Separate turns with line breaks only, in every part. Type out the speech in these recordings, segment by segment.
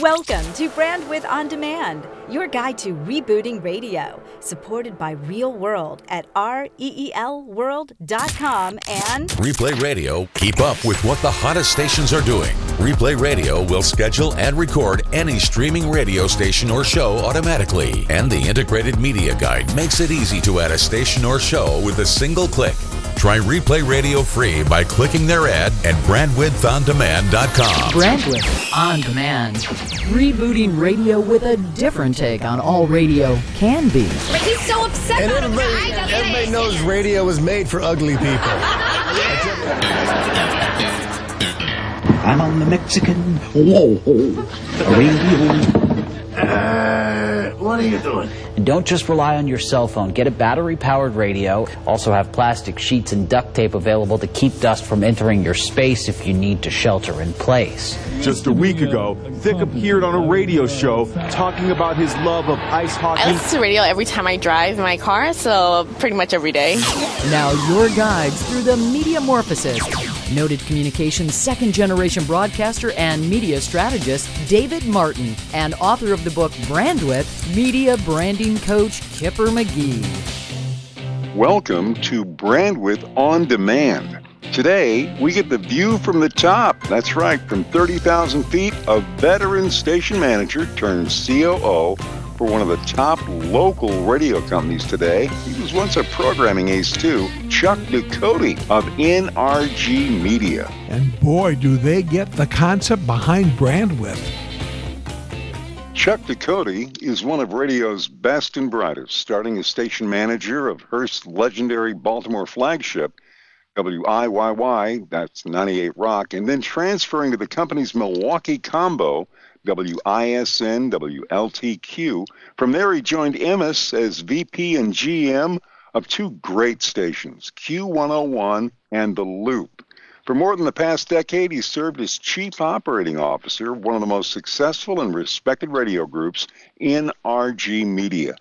Welcome to Brandwidth On Demand, your guide to rebooting radio, supported by Reelworld at reelworld.com and
Replay Radio. Keep up with what the hottest stations are doing. Replay Radio will schedule and record any streaming radio station or show automatically, and the integrated media guide makes it easy to add a station or show with a single click. Try Replay Radio free by clicking their ad at brandwidthondemand.com.
Brandwidth On Demand. Rebooting radio with a different take on all radio can be.
But he's so upset
And
about it.
everybody, everybody knows radio was made for ugly people.
I'm on the Mexican whoa, radio.
Uh, what are you doing?
And don't just rely on your cell phone. Get a battery powered radio. Also have plastic sheets and duct tape available to keep dust from entering your space if you need to shelter in place.
Just a week ago, Thick appeared on a radio show talking about his love of ice hockey.
I
hockey.
listen to radio every time I drive my car, so pretty much every day.
Now, your guides through the Mediamorphosis. Noted communications second generation broadcaster and media strategist David Martin, and author of the book Brandwidth, media branding coach Kipper McGee.
Welcome to Brandwidth On Demand. Today, we get the view from the top. That's right, from 30,000 feet, a veteran station manager turned COO for one of the top local radio companies today. He was once a programming ace, too. Chuck DuCoty of NRG Media.
And boy, do they get the concept behind Brandwidth.
Chuck DuCoty is one of radio's best and brightest, starting as station manager of Hearst's legendary Baltimore flagship, WIYY, that's 98 Rock, and then transferring to the company's Milwaukee combo, WISN, WLTQ. From there, he joined Emmis as VP and GM of two great stations, Q101 and The Loop. For more than the past decade, he served as Chief Operating Officer of one of the most successful and respected radio groups in RG Media.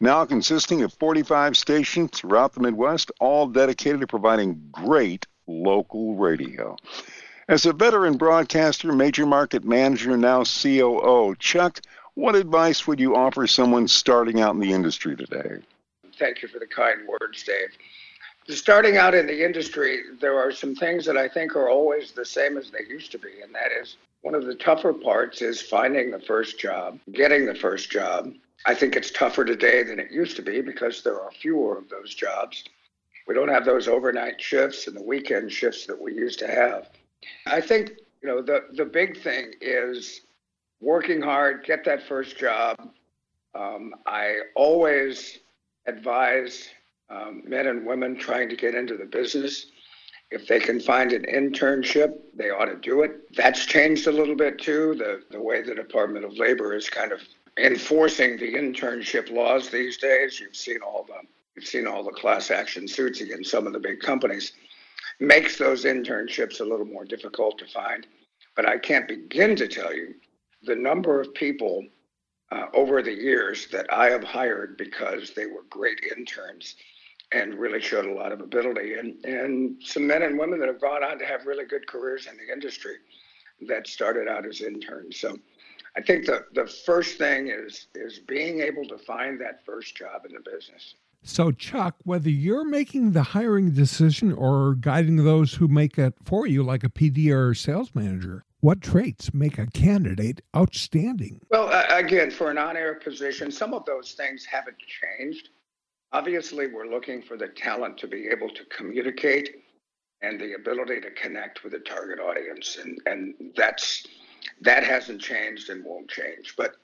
Now consisting of 45 stations throughout the Midwest, all dedicated to providing great local radio. As a veteran broadcaster, major market manager, now COO, Chuck, what advice would you offer someone starting out in the industry today?
Thank you for the kind words, Dave. Starting out in the industry, there are some things that I think are always the same as they used to be, and that is one of the tougher parts is finding the first job, getting the first job. I think it's tougher today than it used to be because there are fewer of those jobs. We don't have those overnight shifts and the weekend shifts that we used to have. I think, you know, the, the big thing is working hard, get that first job. Um, I always advise um, men and women trying to get into the business. If they can find an internship, they ought to do it. That's changed a little bit too. The the way the Department of Labor is kind of enforcing the internship laws these days. You've seen all the you've seen all the class action suits against some of the big companies. Makes those internships a little more difficult to find. But I can't begin to tell you the number of people uh, over the years that I have hired because they were great interns and really showed a lot of ability. And, and some men and women that have gone on to have really good careers in the industry that started out as interns. So I think the, the first thing is is being able to find that first job in the business.
So, Chuck, whether you're making the hiring decision or guiding those who make it for you, like a PD or sales manager, what traits make a candidate outstanding?
Well, again, for an on air position, some of those things haven't changed. Obviously, we're looking for the talent to be able to communicate and the ability to connect with the target audience. And, and that's that hasn't changed and won't change. But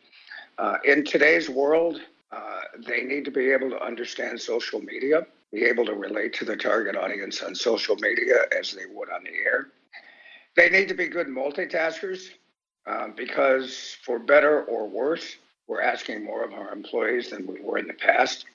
uh, in today's world, uh, they need to be able to understand social media, be able to relate to the target audience on social media as they would on the air. They need to be good multitaskers uh, because, for better or worse, we're asking more of our employees than we were in the past.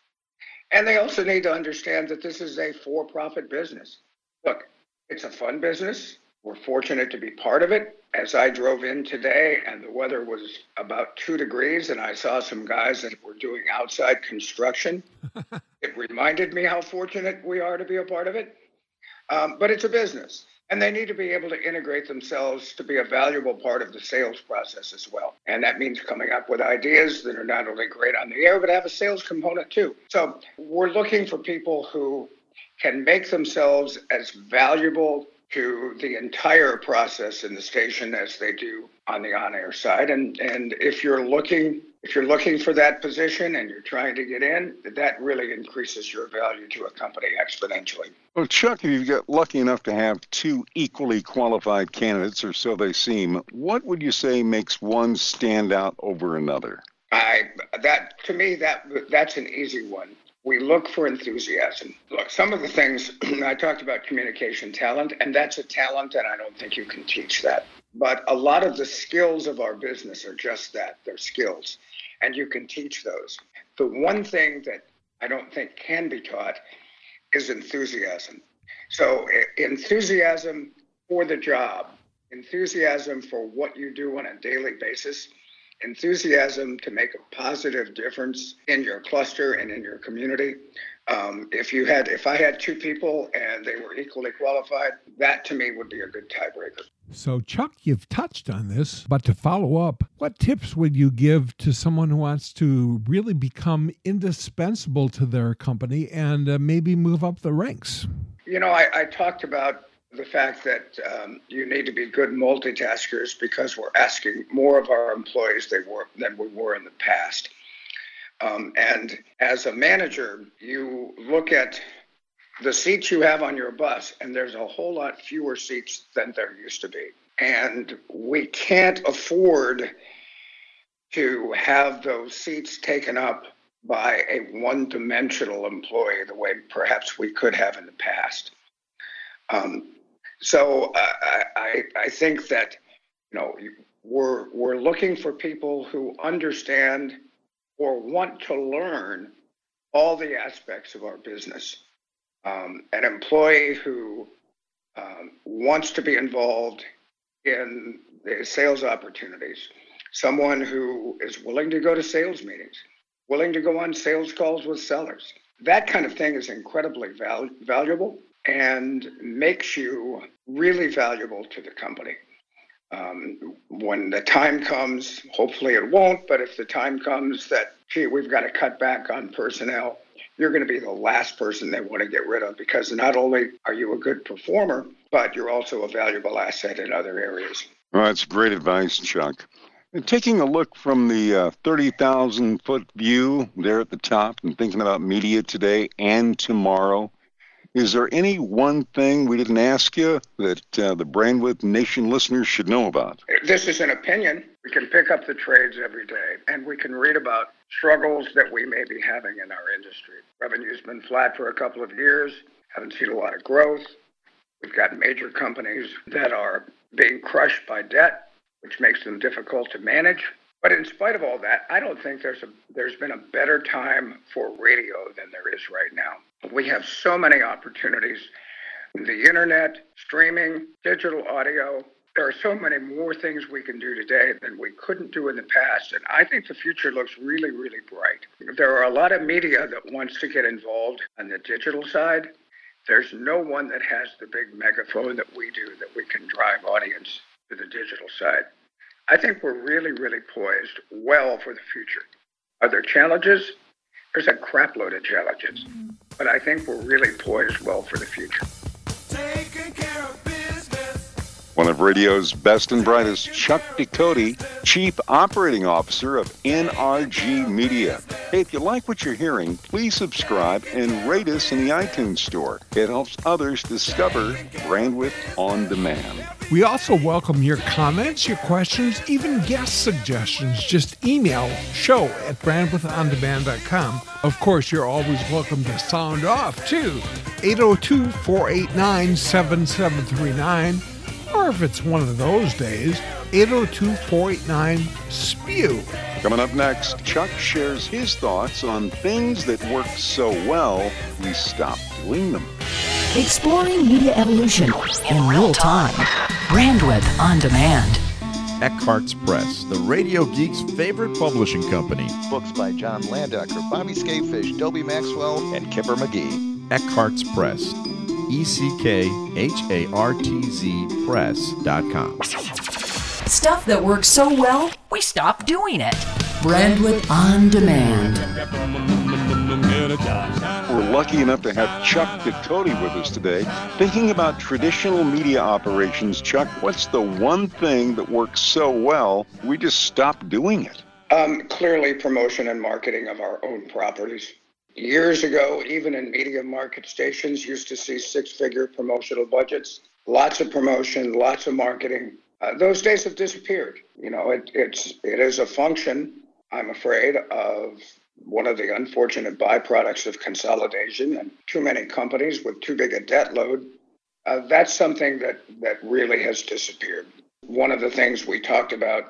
And they also need to understand that this is a for profit business. Look, it's a fun business. We're fortunate to be part of it. As I drove in today and the weather was about two degrees, and I saw some guys that were doing outside construction, it reminded me how fortunate we are to be a part of it. Um, but it's a business. And they need to be able to integrate themselves to be a valuable part of the sales process as well. And that means coming up with ideas that are not only great on the air, but have a sales component too. So we're looking for people who can make themselves as valuable to the entire process in the station as they do on the on-air side. And and if you're looking if you're looking for that position and you're trying to get in, that really increases your value to a company exponentially.
Well, Chuck, if you get lucky enough to have two equally qualified candidates, or so they seem, what would you say makes one stand out over another?
I that to me that that's an easy one. We look for enthusiasm. Look, some of the things I talked about communication talent, and that's a talent, and I don't think you can teach that. But a lot of the skills of our business are just that they're skills, and you can teach those. The one thing that I don't think can be taught is enthusiasm. So, enthusiasm for the job, enthusiasm for what you do on a daily basis, enthusiasm to make a positive difference in your cluster and in your community. Um, if you had, if I had two people and they were equally qualified, that to me would be a good tiebreaker.
So, Chuck, you've touched on this, but to follow up, what tips would you give to someone who wants to really become indispensable to their company and uh, maybe move up the ranks?
You know, I, I talked about the fact that um, you need to be good multitaskers because we're asking more of our employees were, than we were in the past. Um, and as a manager, you look at the seats you have on your bus, and there's a whole lot fewer seats than there used to be. And we can't afford to have those seats taken up by a one dimensional employee the way perhaps we could have in the past. Um, so uh, I, I think that you know we're we're looking for people who understand or want to learn all the aspects of our business. Um, an employee who um, wants to be involved in the sales opportunities, someone who is willing to go to sales meetings, willing to go on sales calls with sellers. That kind of thing is incredibly val- valuable and makes you really valuable to the company. Um, when the time comes, hopefully it won't, but if the time comes that, gee, we've got to cut back on personnel, you're going to be the last person they want to get rid of because not only are you a good performer, but you're also a valuable asset in other areas.
Well, that's great advice, Chuck. And taking a look from the uh, 30,000 foot view there at the top and thinking about media today and tomorrow, is there any one thing we didn't ask you that uh, the Brandwidth Nation listeners should know about?
This is an opinion. We can pick up the trades every day and we can read about struggles that we may be having in our industry. Revenue's been flat for a couple of years, haven't seen a lot of growth. We've got major companies that are being crushed by debt, which makes them difficult to manage. But in spite of all that, I don't think there's a there's been a better time for radio than there is right now. We have so many opportunities. The internet, streaming, digital audio. There are so many more things we can do today than we couldn't do in the past. And I think the future looks really, really bright. There are a lot of media that wants to get involved on the digital side. There's no one that has the big megaphone that we do that we can drive audience to the digital side. I think we're really, really poised well for the future. Are there challenges? There's a crapload of challenges, mm-hmm. But I think we're really poised well for the future.
One of radio's best and brightest, Chuck DuCoty, Chief Operating Officer of NRG Media. Hey, if you like what you're hearing, please subscribe and rate us in the iTunes Store. It helps others discover Brandwidth on Demand.
We also welcome your comments, your questions, even guest suggestions. Just email show at brandwidthondemand.com. Of course, you're always welcome to sound off too. 802 489 7739. Or if it's one of those days, 802 489 SPEW.
Coming up next, Chuck shares his thoughts on things that work so well we stop doing them.
Exploring media evolution in real time. Brandwidth on demand.
Eckhartz Press, the radio geek's favorite publishing company.
Books by John Landecker, Bobby Skafish, Dobie Maxwell, and Kipper McGee.
Eckhartz Press. E C K H A R T Z Press.com.
Stuff that works so well, we stop doing it. Brandwidth on Demand.
We're lucky enough to have Chuck DuCoty with us today. Thinking about traditional media operations, Chuck, what's the one thing that works so well we just stop doing it?
Um, clearly, promotion and marketing of our own properties. Years ago, even in media market stations, used to see six-figure promotional budgets. Lots of promotion, lots of marketing. Uh, those days have disappeared. You know, it, it's it is a function, I'm afraid, of one of the unfortunate byproducts of consolidation and too many companies with too big a debt load. Uh, that's something that that really has disappeared. One of the things we talked about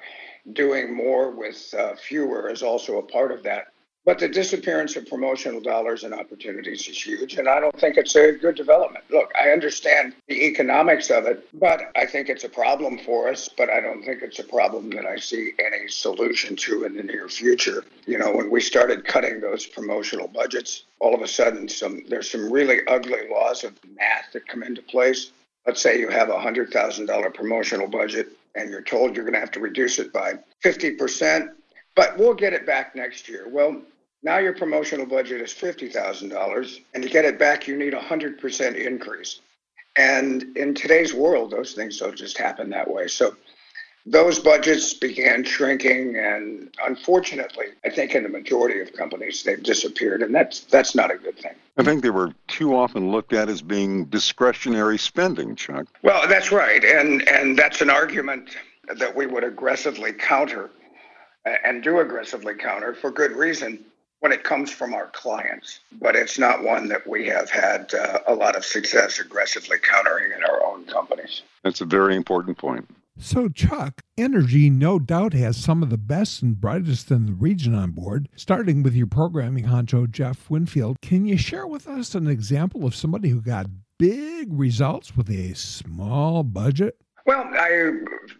doing more with uh, fewer is also a part of that. But the disappearance of promotional dollars and opportunities is huge, and I don't think it's a good development. Look, I understand the economics of it, but I think it's a problem for us, but I don't think it's a problem that I see any solution to in the near future. You know, when we started cutting those promotional budgets, all of a sudden some there's some really ugly laws of math that come into place. Let's say you have a hundred thousand dollar promotional budget and you're told you're going to have to reduce it by 50%, but we'll get it back next year. Well, now your promotional budget is $50,000, and to get it back, you need a 100% increase. And in today's world, those things don't just happen that way. So those budgets began shrinking, and unfortunately, I think in the majority of companies, they've disappeared, and that's that's not a good thing.
I think they were too often looked at as being discretionary spending, Chuck.
Well, that's right, and and that's an argument that we would aggressively counter, and do aggressively counter for good reason when it comes from our clients, but it's not one that we have had uh, a lot of success aggressively countering in our own companies.
That's a very important point.
So, Chuck, Energy no doubt has some of the best and brightest in the region on board, starting with your programming honcho, Jeff Winfield. Can you share with us an example of somebody who got big results with a small budget?
Well, I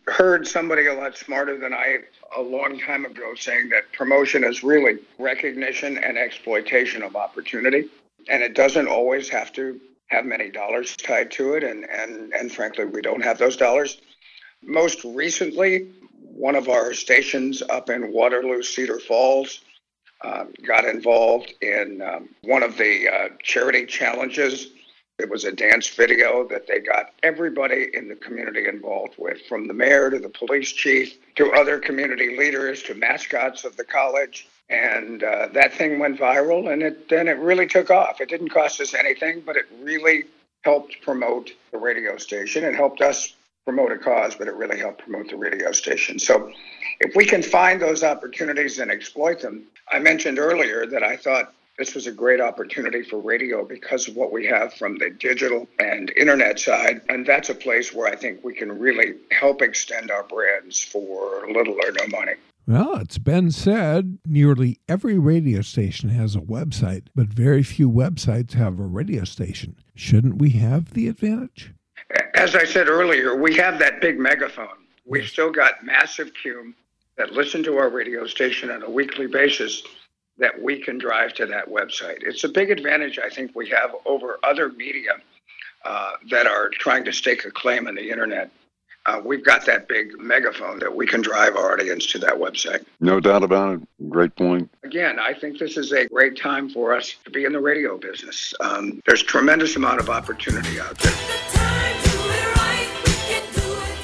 heard somebody a lot smarter than I a long time ago saying that promotion is really recognition and exploitation of opportunity. And it doesn't always have to have many dollars tied to it. And, and, and frankly, we don't have those dollars. Most recently, one of our stations up in Waterloo, Cedar Falls, uh, got involved in um, one of the uh, charity challenges it was a dance video that they got everybody in the community involved with, from the mayor to the police chief to other community leaders to mascots of the college. And uh, that thing went viral, and it then it really took off. It didn't cost us anything, but it really helped promote the radio station. It helped us promote a cause, but it really helped promote the radio station. So, if we can find those opportunities and exploit them, I mentioned earlier that I thought this was a great opportunity for radio because of what we have from the digital and internet side. And that's a place where I think we can really help extend our brands for little or no money.
Well, it's been said nearly every radio station has a website, but very few websites have a radio station. Shouldn't we have the advantage?
As I said earlier, we have that big megaphone. We've still got massive cume that listen to our radio station on a weekly basis that we can drive to that website. It's a big advantage I think we have over other media uh, that are trying to stake a claim on the internet. Uh, we've got that big megaphone that we can drive our audience to that website.
No doubt about it. Great point.
Again, I think this is a great time for us to be in the radio business. Um, there's tremendous amount of opportunity out there.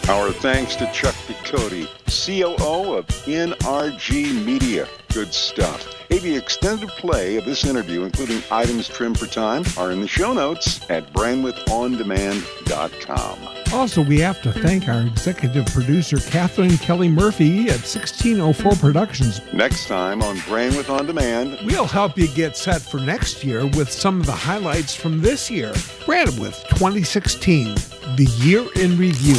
Our thanks to Chuck DuCoty, COO of NRG Media. Good stuff. Hey, the extended play of this interview, including items trimmed for time, are in the show notes at brandwidthondemand.com.
Also, we have to thank our executive producer, Kathleen Kelly Murphy at 1604 Productions.
Next time on Brandwidth On Demand,
we'll help you get set for next year with some of the highlights from this year. Brandwidth 2016, the year in review.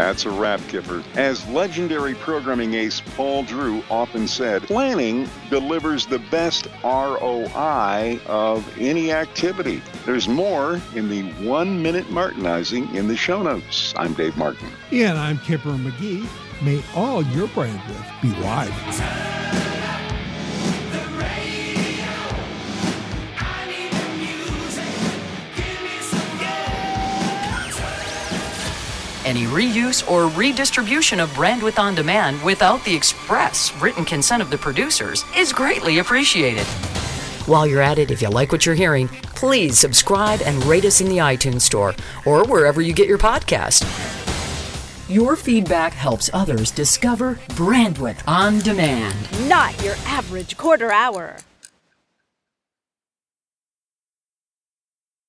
That's a wrap, Kipper. As legendary programming ace Paul Drew often said, planning delivers the best ROI of any activity. There's more in the one minute Martinizing in the show notes. I'm Dave Martin.
And I'm Kipper McGee. May all your brand brandwidth be wide.
Any reuse or redistribution of Brandwidth On Demand without the express written consent of the producers is greatly appreciated. While you're at it, if you like what you're hearing, please subscribe and rate us in the iTunes Store or wherever you get your podcast. Your feedback helps others discover Brandwidth On Demand.
Not your average quarter hour.